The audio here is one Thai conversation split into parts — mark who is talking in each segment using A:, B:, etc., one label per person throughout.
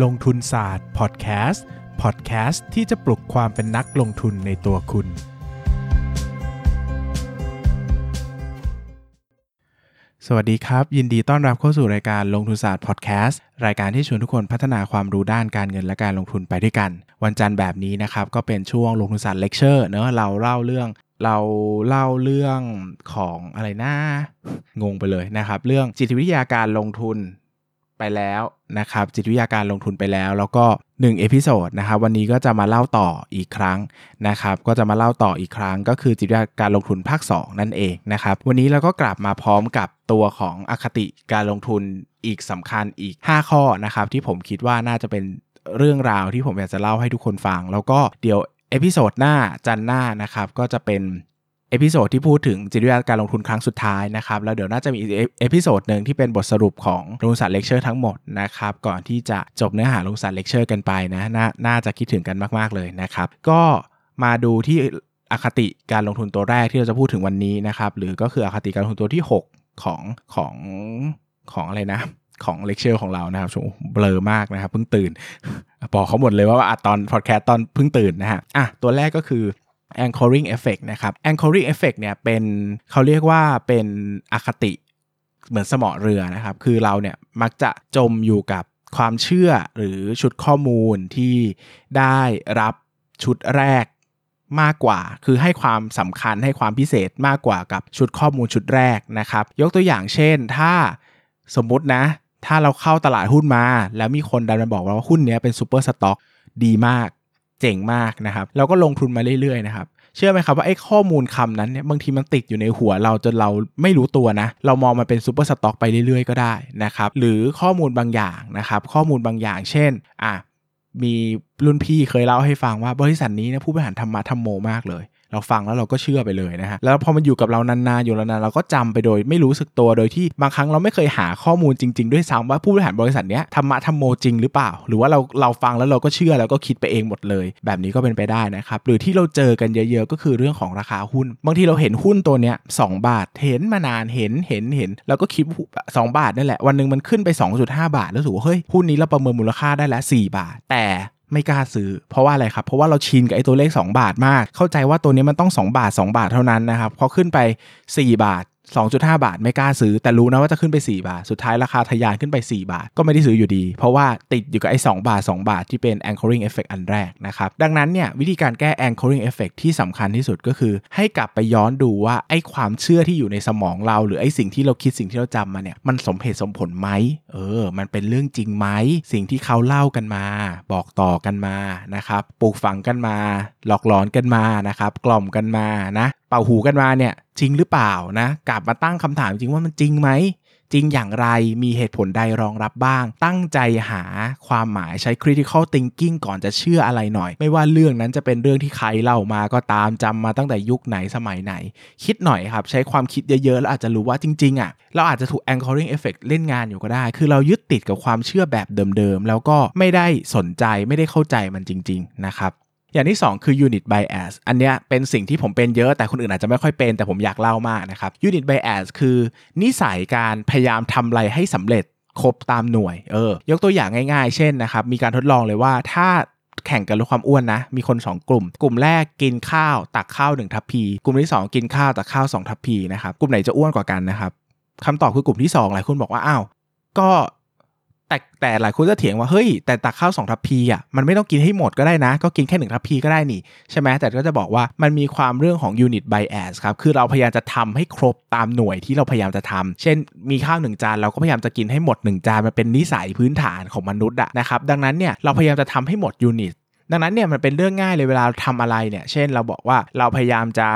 A: ลงทุนศาสตร์พอดแคสต์พอดแคสต์ที่จะปลุกความเป็นนักลงทุนในตัวคุณ สวัสดีครับ ยินดีต้อนรับเข้าสู่รายการลงทุนศาสตร์พอดแคสต์รายการที่ชวนทุกคนพัฒนาความรู้ด้านการเงินและการลงทุนไปด้วยกัน วันจันทร์แบบนี้นะครับ ก็เป็นช่วงลงทุนศาสตร์เลคเชอร์เนอะเราเล่าเรื่องเราเล่าเรื่องของอะไรนะงงไปเลยนะครับ เรื่องจิตวิทยาการลงทุน ไปแล้วนะครับจิตวิทยาการลงทุนไปแล้ว แล้วก็1 episode นะครับวันนี้ก็จะมาเล่าต่ออีกครั้งนะครับก็จะมาเล่าต่ออีกครั้ง ก็คือจิตวิทยาการลงทุนภาค 2 นั่นเองนะครับวันนี้เราก็กลับมาพร้อมกับตัวของอคติการลงทุนอีกสำคัญอีก 5 ข้อนะครับที่ผมคิดว่าน่าจะเป็นเรื่องราวที่ผมอยากจะเล่าให้ทุกคนฟัง แล้วก็เดี๋ยว episode หน้าจันทร์หน้านะครับก็จะเป็น episode ที่พูดถึงจิตวิทยาการลงทุนครั้งสุดท้ายนะครับ แล้วเดี๋ยวน่าจะมีepisode หนึ่งที่เป็นบทสรุปของลงทุนศาสตร์เลคเชอร์ทั้งหมดนะครับ ก่อนที่จะจบเนื้อหาลงทุนศาสตร์เลคเชอร์กันไปนะน่าจะคิดถึงกันมาก ๆ เลยนะครับ ก็มาดูที่อคติการลงทุนตัวแรกที่เราจะพูดถึงวันนี้นะครับ หรือก็คืออคติการลงทุนตัวที่ 6 ของของของอะไรนะของเลคเชอร์ของเรานะครับโอ้เบลอมากนะครับเพิ่งตื่นบอกเขาหมดเลยว่าอัดตอนพอดแคสต์ตอนเพิ่งตื่นนะฮะอะตัวแรกก็คือ anchoring effect นะครับ anchoring effect เนี่ยเป็นเขาเรียกว่าเป็นอคติเหมือนสมอเรือนะครับ คือเราเนี่ยมักจะจมอยู่กับความเชื่อหรือชุดข้อมูลที่ได้รับชุดแรกมากกว่า คือให้ความสำคัญให้ความพิเศษมากกว่ากับชุดข้อมูลชุดแรกนะครับ ยกตัวอย่างเช่น ถ้าสมมุตินะ ถ้าเราเข้าตลาดหุ้นมา แล้วมีคนดันมาบอกว่าหุ้นนี้เป็น super stock ดีมาก เจ๋งมากนะครับเราก็ลงทุนมาเรื่อยๆนะครับเชื่อไหมครับว่าไอ้ข้อมูลคำนั้นเนี่ยบางทีมันติดอยู่ในหัวเราจนเราไม่รู้ตัวนะ เรามองมันเป็น super stock ไปเรื่อยๆก็ได้นะครับหรือข้อมูลบางอย่างนะครับข้อมูลบางอย่าง เช่นอะมีรุ่นพี่เคยเล่าให้ฟังว่าบริษัทนี้นะผู้บริหารธรรมะธรรมโมมากเลย เราฟังแล้วเราก็เชื่อไปเลยนะฮะแล้วพอมันอยู่กับเรานานๆอยู่แล้วนานเราก็จำไปโดยไม่รู้สึกตัวโดยที่บางครั้งเราไม่เคยหาข้อมูลจริง ๆ ด้วยซ้ำว่าผู้บริหารบริษัทเนี้ยธรรมะธรรมโมจริงหรือเปล่า หรือว่าเราเราฟังแล้วเราก็เชื่อแล้วก็คิดไปเองหมดเลย แบบนี้ก็เป็นไปได้นะครับหรือที่เราเจอกันเยอะๆก็คือเรื่องของราคาหุ้น บางทีเราเห็นหุ้นตัวเนี้ยสิบบาทเห็นมานานเห็นเห็นเห็นแล้วก็คิด2บาทนั่นแหละวันหนึ่งมันขึ้นไป 2.5 บาทแล้วสูว่าเฮ้ยหุ้นนี้เราประเมินมูลค่าได้แล้ว4บาท แต่ ไม่กล้าซื้อ เพราะว่าอะไรครับ เพราะว่าเราชินกับไอ้ตัวเลข 2 บาทมาก เข้าใจว่าตัวนี้มันต้อง 2 บาท 2 บาทเท่านั้นนะครับพอขึ้นไป 4 บาท 2.5 บาทไม่กล้าซื้อแต่รู้นะว่าจะขึ้นไป 4 บาท สุดท้ายราคาทะยานขึ้นไป 4 บาท ก็ไม่ได้ซื้ออยู่ดี เพราะว่าติดอยู่กับไอ้2บาท 2 บาทที่เป็น anchoring effect อันแรกนะครับ ดังนั้นเนี่ยวิธีการแก้ anchoring effect ที่สำคัญที่สุดก็คือ ให้กลับไปย้อนดูว่าไอ้ความเชื่อที่อยู่ในสมองเรา หรือไอ้สิ่งที่เราคิดสิ่งที่เราจำมาเนี่ยมันสมเหตุสมผลไหมเออ มันเป็นเรื่องจริงไหมสิ่งที่เขาเล่ากันมา บอกต่อกันมานะครับปลูกฝังกันมา หลอกหลอนกันมานะครับกล่อมกันมานะ เป่าหูกันมาเนี่ยจริงหรือเปล่านะ กลับมาตั้งคำถามจริงว่ามันจริงไหมจริงอย่างไรมีเหตุผลใดรองรับบ้าง ตั้งใจหาความหมายใช้ critical thinking ก่อนจะเชื่ออะไรหน่อย ไม่ว่าเรื่องนั้นจะเป็นเรื่องที่ใครเล่ามาก็ตามจำมาตั้งแต่ยุคไหนสมัยไหน คิดหน่อยครับ ใช้ความคิดเยอะๆ แล้วอาจจะรู้ว่าจริงๆอะเราอาจจะถูก anchoring effect เล่นงานอยู่ก็ได้ คือเรายึดติดกับความเชื่อแบบเดิมๆ แล้วก็ไม่ได้สนใจไม่ได้เข้าใจมันจริง ๆ นะครับ อย่างที่ 2 คือ unit bias อันนี้เป็นสิ่งที่ผมเป็นเยอะแต่คนอื่นอาจจะไม่ค่อยเป็น แต่ผมอยากเล่ามากนะครับ unit bias คือนิสัยการพยายามทำอะไรให้สำเร็จครบตามหน่วย เออ ยกตัวอย่างง่ายๆ เช่นนะครับ มีการทดลองเลยว่าถ้าแข่งกันลดความอ้วนนะ มีคน 2 กลุ่ม กลุ่มแรกกินข้าวตักข้าว 1 ทัพพี กลุ่มที่ 2 กินข้าวตักข้าว 2 ทัพพีนะครับ กลุ่มไหนจะอ้วนกว่ากันนะครับคำตอบคือกลุ่มที่ 2 หลายคนบอกว่า อ้าว ก็ แต่แต่หลายคนจะเถียงว่าเฮ้ยแต่ตักข้าวสองทัพพีอะมันไม่ต้องกินให้หมดก็ได้นะ ก็กินแค่หนึ่งทัพพีก็ได้นี่ใช่ไหมแต่ก็จะบอกว่ามันมีความเรื่องของ unit bias ครับคือเราพยายามจะทำให้ครบตามหน่วยที่เราพยายามจะทำเช่น มีข้าวหนึ่งจานเราก็พยายามจะกินให้หมดหนึ่งจานมันเป็นนิสัยพื้นฐานของมนุษย์อะนะครับดังนั้นเนี่ยเราพยายามจะทำให้หมดยูนิตดังนั้นเนี่ยมันเป็นเรื่องง่ายเลยเวลาทำอะไรเนี่ยเช่นเราบอกว่าเราพยายามจะ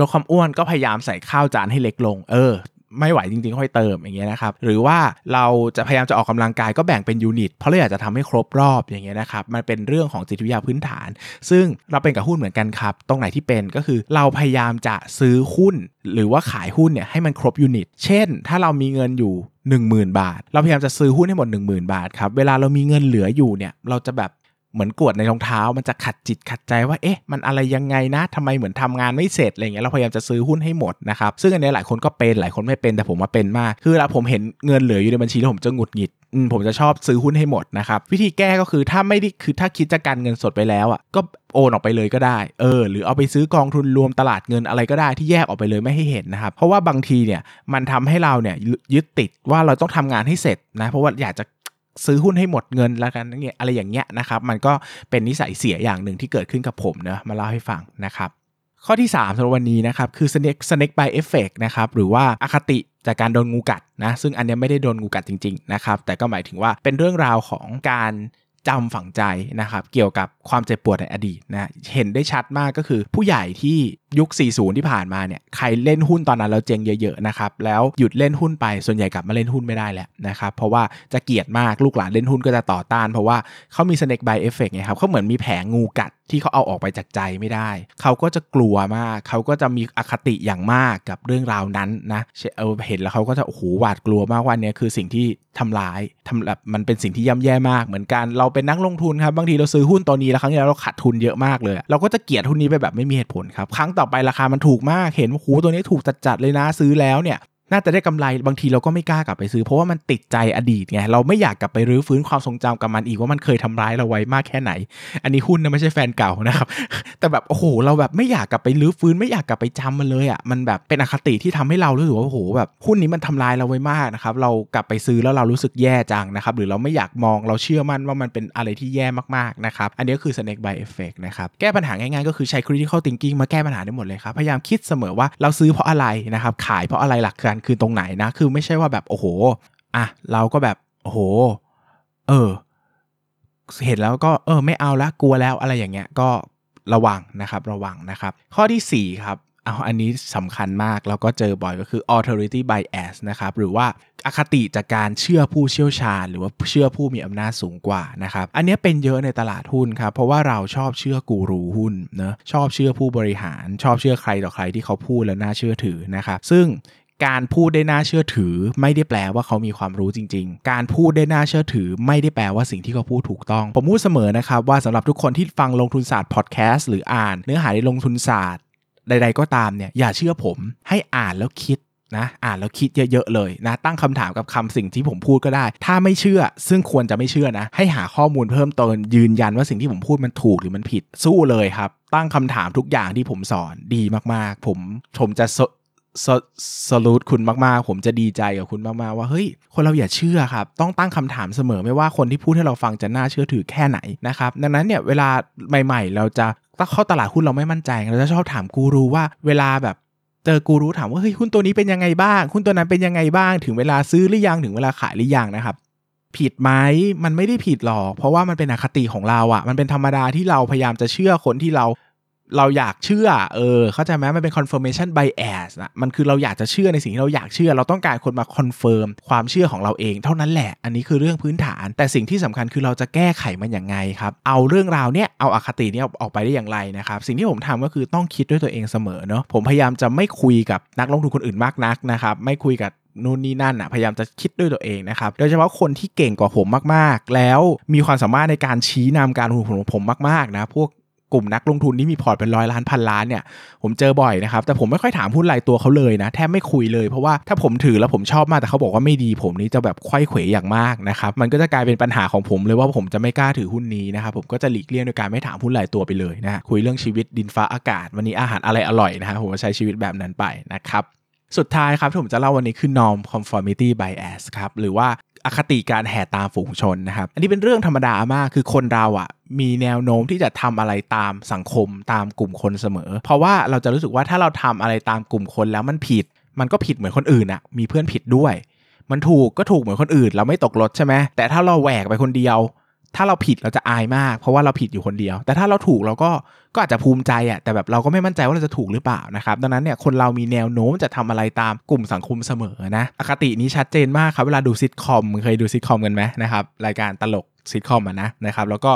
A: ลดความอ้วนก็พยายามใส่ข้าวจานให้เล็กลง เออ ไม่ไหวจริงๆค่อยเติมอย่างเงี้ยนะครับหรือว่าเราจะพยายามจะออกกำลังกายก็แบ่งเป็นยูนิตเพราะเราอยากจะทำให้ครบรอบอย่างเงี้ยนะครับมันเป็นเรื่องของจิตวิทยาพื้นฐาน ซึ่งเราเป็นกับหุ้นเหมือนกันครับ ตรงไหนที่เป็นก็คือเราพยายามจะซื้อหุ้น หรือว่าขายหุ้นเนี่ยให้มันครบยูนิต เช่น ถ้าเรามีเงินอยู่ 10,000 บาท เราพยายามจะซื้อหุ้นให้หมด 10,000 บาทครับ เวลาเรามีเงินเหลืออยู่เนี่ย เราจะแบบ เหมือนกวดในรองเท้ามันจะขัดจิตขัดใจว่าเอ๊ะมันอะไรยังไงนะทำไมเหมือนทำงานไม่เสร็จอะไรเงี้ยเราพยายามจะซื้อหุ้นให้หมดนะครับซึ่งอันนี้หลายคนก็เป็นหลายคนไม่เป็นแต่ผมมาเป็นมาก คือเวลาผมเห็นเงินเหลืออยู่ในบัญชีแล้วผมจะหงุดหงิดผมจะชอบซื้อหุ้นให้หมดนะครับวิธีแก้ก็คือถ้าไม่ได้คือถ้าคิดจะการเงินสดไปแล้วอะก็โอนออกไปเลยก็ได้เออหรือเอาไปซื้อกองทุนรวมตลาดเงินอะไรก็ได้ที่แยกออกไปเลยไม่ให้เห็นนะครับเพราะว่าบางทีเนี่ยมันทำให้เราเนี่ยยึดติดว่าเราต้องทำงานให้เสร็จนะเพราะว่าอยากจะ ซื้อหุ้นให้หมดเงินแล้วกันอะไรอย่างเงี้ยนะครับ มันก็เป็นนิสัยเสียอย่างหนึ่งที่เกิดขึ้นกับผมเนะมาเล่าให้ฟังนะครับ ข้อที่ 3สำหรับวันนี้นะครับคือ snake snake bite effect นะครับหรือว่าอาคติจากการโดนงูกัดนะซึ่งอันนี้ไม่ได้โดนงูกัดจริงๆนะครับแต่ก็หมายถึงว่าเป็นเรื่องราวของการ จำฝังใจนะครับเกี่ยวกับความเจ็บปวดในอดีตนะเห็นได้ชัดมากก็คือ ผู้ใหญ่ที่ยุค 40 ที่ผ่านมาเนี่ยใครเล่นหุ้นตอนนั้นแล้วเจงเยอะๆนะครับแล้วหยุดเล่นหุ้นไปส่วนใหญ่กลับมาเล่นหุ้นไม่ได้แล้วนะครับเพราะว่าจะเกลียดมากลูกหลานเล่นหุ้นก็จะต่อต้าน เพราะว่าเขามี snake bite effect ไงครับเขาเหมือนมีแผงงูกัดที่เขาเอาออกไปจากใจไม่ได้ เขาก็จะกลัวมาก เขาก็จะมีอคติอย่างมากกับเรื่องราวนั้นนะเออเห็นแล้วเขาก็จะโอ้โหหวาดกลัวมากว่านี้คือสิ่งที่ทำร้ายทำแบบมันเป็นสิ่งที่ย่ำแย่มาก เหมือนกันเราเป็นนักลงทุนครับบางทีเราซื้อหุ้นตัวนี้แล้วครั้งนี้เราขาดทุนเยอะมากเลยเราก็จะเกลียดหุ้นนี้ไปแบบไม่มีเหตุผลครับครั้งต่อไปราคามันถูกมากเห็นว่าโหตัวนี้ถูกจัดๆเลยนะซื้อแล้วเนี่ย น่าจะได้กำไรบางทีเราก็ไม่กล้ากลับไปซื้อ เพราะว่ามันติดใจอดีตไงเราไม่อยากกลับไปรื้อฟื้นความทรงจำกับมันอีกว่ามันเคยทำร้ายเราไว้มากแค่ไหน อันนี้หุ้นนะไม่ใช่แฟนเก่านะครับ แต่แบบโอ้โหเราแบบไม่อยากกลับไปรื้อฟื้นไม่อยากกลับไปจำมันเลยอะมันแบบเป็นอคติที่ทำให้เรารู้สึกว่าโอ้โหแบบหุ้นนี้มันทำลายเราไว้มากนะครับเรากลับไปซื้อแล้วเรารู้สึกแย่จังนะครับหรือเราไม่อยากมองเราเชื่อมั่นว่ามันเป็นอะไรที่แย่มากๆนะครับอันนี้ก็คือ snake bite effect นะครับแก้ปัญหาง่ายๆก็คือใช้ critical thinking มาแก้ปัญหาได้หมดเลยครับพยายามคิดเสมอว่าเราซื้อเพราะอะไรนะครับขายเพราะอะไรหลักการคือตรงไหนนะ คือไม่ใช่ว่าแบบโอ้โห อะเราก็แบบโอ้โห เออ เห็นแล้วก็เออ ไม่เอาละกลัวแล้วอะไรอย่างเงี้ยก็ระวังนะครับระวังนะครับ ข้อที่ 4 ครับเอาอันนี้สำคัญมาก แล้วก็เจอบ่อยก็คือ authority bias นะครับ หรือว่าอคติจากการเชื่อผู้เชี่ยวชาญ หรือว่าเชื่อผู้มีอำนาจสูงกว่านะครับ อันนี้เป็นเยอะในตลาดหุ้นครับ เพราะว่าเราชอบเชื่อกูรูหุ้นเนะชอบเชื่อผู้บริหาร ชอบเชื่อใครต่อใครที่เขาพูดแล้วน่าเชื่อถือนะครับ ซึ่ง การพูดได้น่าเชื่อถือ ไม่ได้แปลว่าเขามีความรู้จริง ๆ การพูดได้น่าเชื่อถือ ไม่ได้แปลว่าสิ่งที่เขาพูดถูกต้อง ผมพูดเสมอนะครับว่าสำหรับทุกคนที่ฟังลงทุนศาสตร์พอดแคสต์หรืออ่าน เนื้อหาในลงทุนศาสตร์ใด ๆ ก็ตามเนี่ยอย่าเชื่อผมให้อ่านแล้วคิดนะอ่านแล้วคิดเยอะๆเลยนะตั้งคำถามกับคำสิ่งที่ผมพูดก็ได้ ถ้าไม่เชื่อซึ่งควรจะไม่เชื่อนะ ให้หาข้อมูลเพิ่มเติมยืนยันว่าสิ่งที่ผมพูดมันถูกหรือมันผิดสู้เลยครับ ตั้งคำถามทุกอย่างที่ผมสอนดีมากๆ ผมผมจะ สลูดคุณมากๆ ผมจะดีใจกับคุณมากๆ ว่าเฮ้ย คนเราอย่าเชื่อครับ ต้องตั้งคำถามเสมอไม่ว่าคนที่พูดให้เราฟังจะน่าเชื่อถือแค่ไหนนะครับ ดังนั้นเนี่ยเวลาใหม่ ๆ เราจะถ้าเข้าตลาดหุ้นเราไม่มั่นใจ เราจะชอบถามกูรูว่าเวลาแบบเจอกูรู้ถามว่าเฮ้ยหุ้นตัวนี้เป็นยังไงบ้างหุ้นตัวนั้นเป็นยังไงบ้าง ถึงเวลาซื้อหรือยังถึงเวลาขายหรือยังนะครับผิดไหมมันไม่ได้ผิดหรอก เพราะว่ามันเป็นอคติของเราอะ่ะ มันเป็นธรรมดาที่เราพยายามจะเชื่อคนที่เรา เราอยากเชื่อ เออ เข้าใจไหมมันเป็น confirmation bias นะมันคือเราอยากจะเชื่อในสิ่งที่เราอยากเชื่อ เราต้องการคนมา confirm ความเชื่อของเราเองเท่านั้นแหละ อันนี้คือเรื่องพื้นฐาน แต่สิ่งที่สำคัญคือเราจะแก้ไขมันอย่างไงครับ เอาเรื่องราวเนี้ย เอาอาคติเนี้ยออกไปได้อย่างไรนะครับ สิ่งที่ผมทำก็คือต้องคิดด้วยตัวเองเสมอเนาะ ผมพยายามจะไม่คุยกับนักลงทุนคนอื่นมากนักนะครับ ไม่คุยกับนู่นนี่นั่นอะพยายามจะคิดด้วยตัวเองนะครับโดยเฉพาะคนที่เก่งกว่าผมมากๆ แล้วมีความสามารถในการชี้นำการลงทุนของผมมากๆนะพวก กลุ่มนักลงทุนที่มีพอร์ตเป็นร้อยล้านพันล้านเนี่ยผมเจอบ่อยนะครับ แต่ผมไม่ค่อยถามหุ้นรายตัวเขาเลยนะ แทบไม่คุยเลยเพราะว่าถ้าผมถือแล้วผมชอบมากแต่เขาบอกว่าไม่ดีผมนี่จะแบบควยเขวอย่างมากนะครับมันก็จะกลายเป็นปัญหาของผมเลยว่าผมจะไม่กล้าถือหุ้นนี้นะครับผมก็จะหลีกเลี่ยงโดยการไม่ถามหุ้นรายตัวไปเลยนะคุยเรื่องชีวิตดินฟ้าอากาศ วันนี้อาหารอะไรอร่อยนะครับผมใช้ชีวิตแบบนั้นไปนะครับสุดท้ายครับที่ผมจะเล่าวันนี้คือ norm conformity bias ครับหรือว่า อคติการแห่ตามฝูงชนนะครับ อันนี้เป็นเรื่องธรรมดามากคือคนเราอะ่ะมีแนวโน้มที่จะทำอะไรตามสังคมตามกลุ่มคนเสมอ เพราะว่าเราจะรู้สึกว่าถ้าเราทำอะไรตามกลุ่มคนแล้วมันผิด มันก็ผิดเหมือนคนอื่นอะ่ะมีเพื่อนผิดด้วย มันถูกก็ถูกเหมือนคนอื่น เราไม่ตกรถใช่ไหมแต่ถ้าเราแหวกไปคนเดียว ถ้าเราผิดเราจะอายมาก เพราะว่าเราผิดอยู่คนเดียว แต่ถ้าเราถูกเราก็ก็อาจจะภูมิใจอะ่ะแต่แบบเราก็ไม่มั่นใจว่าเราจะถูกหรือเปล่านะครับดังนั้นเนี่ยคนเรามีแนวโน้มจะทำอะไรตามกลุ่มสังคมเสมอนะอคตินี้ชัดเจนมากครับเวลาดูซิทคอมเคยดูซิทคอมกันไหมนะครับรายการตลกซิทคอมอะนะนะครับแล้วก็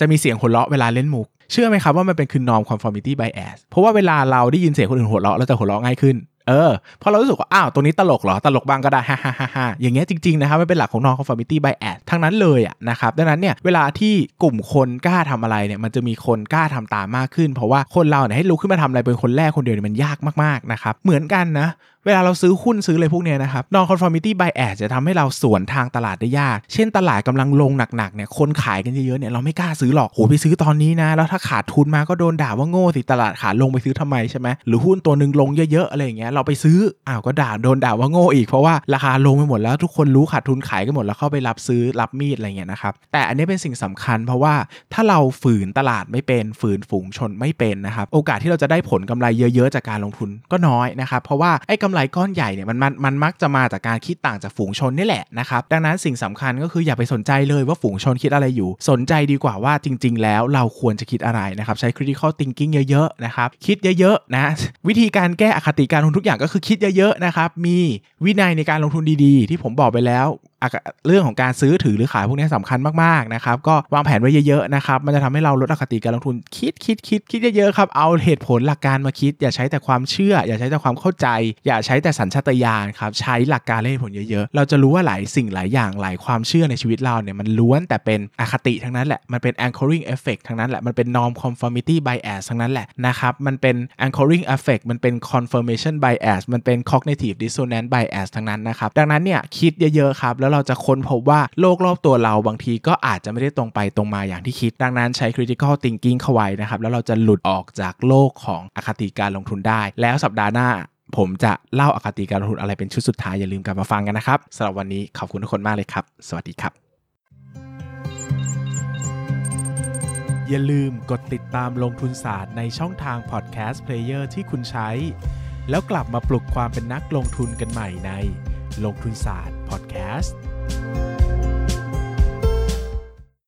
A: จะมีเสียงหัวเราะเวลาเล่นมุกเชื่อไหมครับว่ามันเป็นคือ norm conformity bias เพราะว่าเวลาเราได้ยินเสียงคนอื่นหัวเราะเราจะหัวเราะง่ายขึ้น เออพอเรารู้สึกว่า อ้าวตรงนี้ตลกเหรอ ตลกบ้างก็ได้ฮ่าฮ่าฮ่าอย่างเงี้ยจริง ๆ นะครับไม่เป็นหลักของ non-conformity bias ทั้งนั้นเลยอะนะครับดังนั้นเนี่ยเวลาที่กลุ่มคนกล้าทำอะไรเนี่ยมันจะมีคนกล้าทำตามมากขึ้น เพราะว่าคนเราเนี่ยให้ลุกขึ้นมาทำอะไรเป็นคนแรกคนเดียวเนี่ยมันยากมากๆนะครับเหมือนกันนะเวลาเราซื้อหุ้นซื้ออะไรพวกเนี้ยนะครับ norm conformity bias จะทำให้เราสวนทางตลาดได้ยาก เช่นตลาดกำลังลงหนักๆเนี่ยคนขายกันเยอะๆเนี่ยเราไม่กล้าซื้อหรอกโหไปซื้อตอนนี้นะ แล้วถ้าขาดทุนมาก็โดนด่าว่าโง่สิตลาดขาลงไปซื้อทำไมใช่ไหมหรือหุ้นตัวหนึ่งลงเยอะๆอะไรอย่างเงี้ยเราไปซื้ออ้าวก็ด่าโดนด่าว่าโง่อีกเพราะว่าราคาลงไปหมดแล้วทุกคนรู้ขาดทุนขายกันหมดแล้วเข้าไปรับซื้อรับมีดอะไรเงี้ยนะครับแต่อันนี้เป็นสิ่งสำคัญ เพราะว่าถ้าเราฝืนตลาดไม่เป็นฝืนฝูงชนไม่เป็นนะครับโอกาสที่เราจะได้ผลกำไรเยอะ ๆ จากการลงทุนก็น้อยนะครับเพราะว่าไอ้กำไรก้อนใหญ่เนี่ยมันมันมันมักจะมาจากการคิดต่างจากฝูงชนนี่แหละนะครับดังนั้นสิ่งสำคัญก็คืออย่าไปสนใจเลยว่าฝูงชนคิดอะไรอยู่ สนใจดีกว่าว่าจริง ๆ แล้วเราควรจะคิดอะไรนะครับใช้ critical thinking เยอะๆนะครับคิดเยอะๆนะวิธีการแก้อคติการลงทุนทุกอย่างก็คือคิดเยอะๆนะครับมีวินัยในการลงทุนดีๆ ที่ผมบอกไปแล้ว เรื่องของการซื้อถือหรือขายพวกนี้สำคัญมากๆนะครับก็วางแผนไว้เยอะๆนะครับมันจะทำให้เราลดอคติการลงทุนคิดคิดคิดคิดเยอะๆครับเอาเหตุผลหลักการมาคิด อย่าใช้แต่ความเชื่อ อย่าใช้แต่ความเข้าใจ อย่าใช้แต่สัญชาตญาณครับใช้หลักการเล่นผลเยอะๆ เราจะรู้ว่าหลายสิ่งหลายอย่างหลายความเชื่อในชีวิตเราเนี่ยมันล้วนแต่เป็นอคติทั้งนั้นแหละมันเป็น anchoring effect ทั้งนั้นแหละมันเป็น norm conformity bias ทั้งนั้นแหละนะครับมันเป็น anchoring effect มันเป็น confirmation bias มันเป็น cognitive dissonance bias ทั้งนั้นนะครับดังนั้นเนี่ยคิดเยอะๆครับแล้วเราจะค้นพบว่าโลกรอบตัวเราบางทีก็อาจจะไม่ได้ตรงไปตรงมาอย่างที่คิด ดังนั้นใช้ critical thinking เข้าไว้นะครับ แล้วเราจะหลุดออกจากโลกของอคติการลงทุนได้ แล้วสัปดาห์หน้าผมจะเล่าอคติการลงทุนอะไรเป็นชุดสุดท้ายอย่าลืมกลับมาฟังกันนะครับสำหรับวันนี้ขอบคุณทุกคนมากเลยครับ สวัสดีครับ อย่าลืมกดติดตามลงทุนศาสตร์ในช่องทางพอดแคสต์เพลเยอร์ที่คุณใช้ แล้วกลับมาปลุกความเป็นนักลงทุนกันใหม่ในลงทุนศาสตร์ podcast.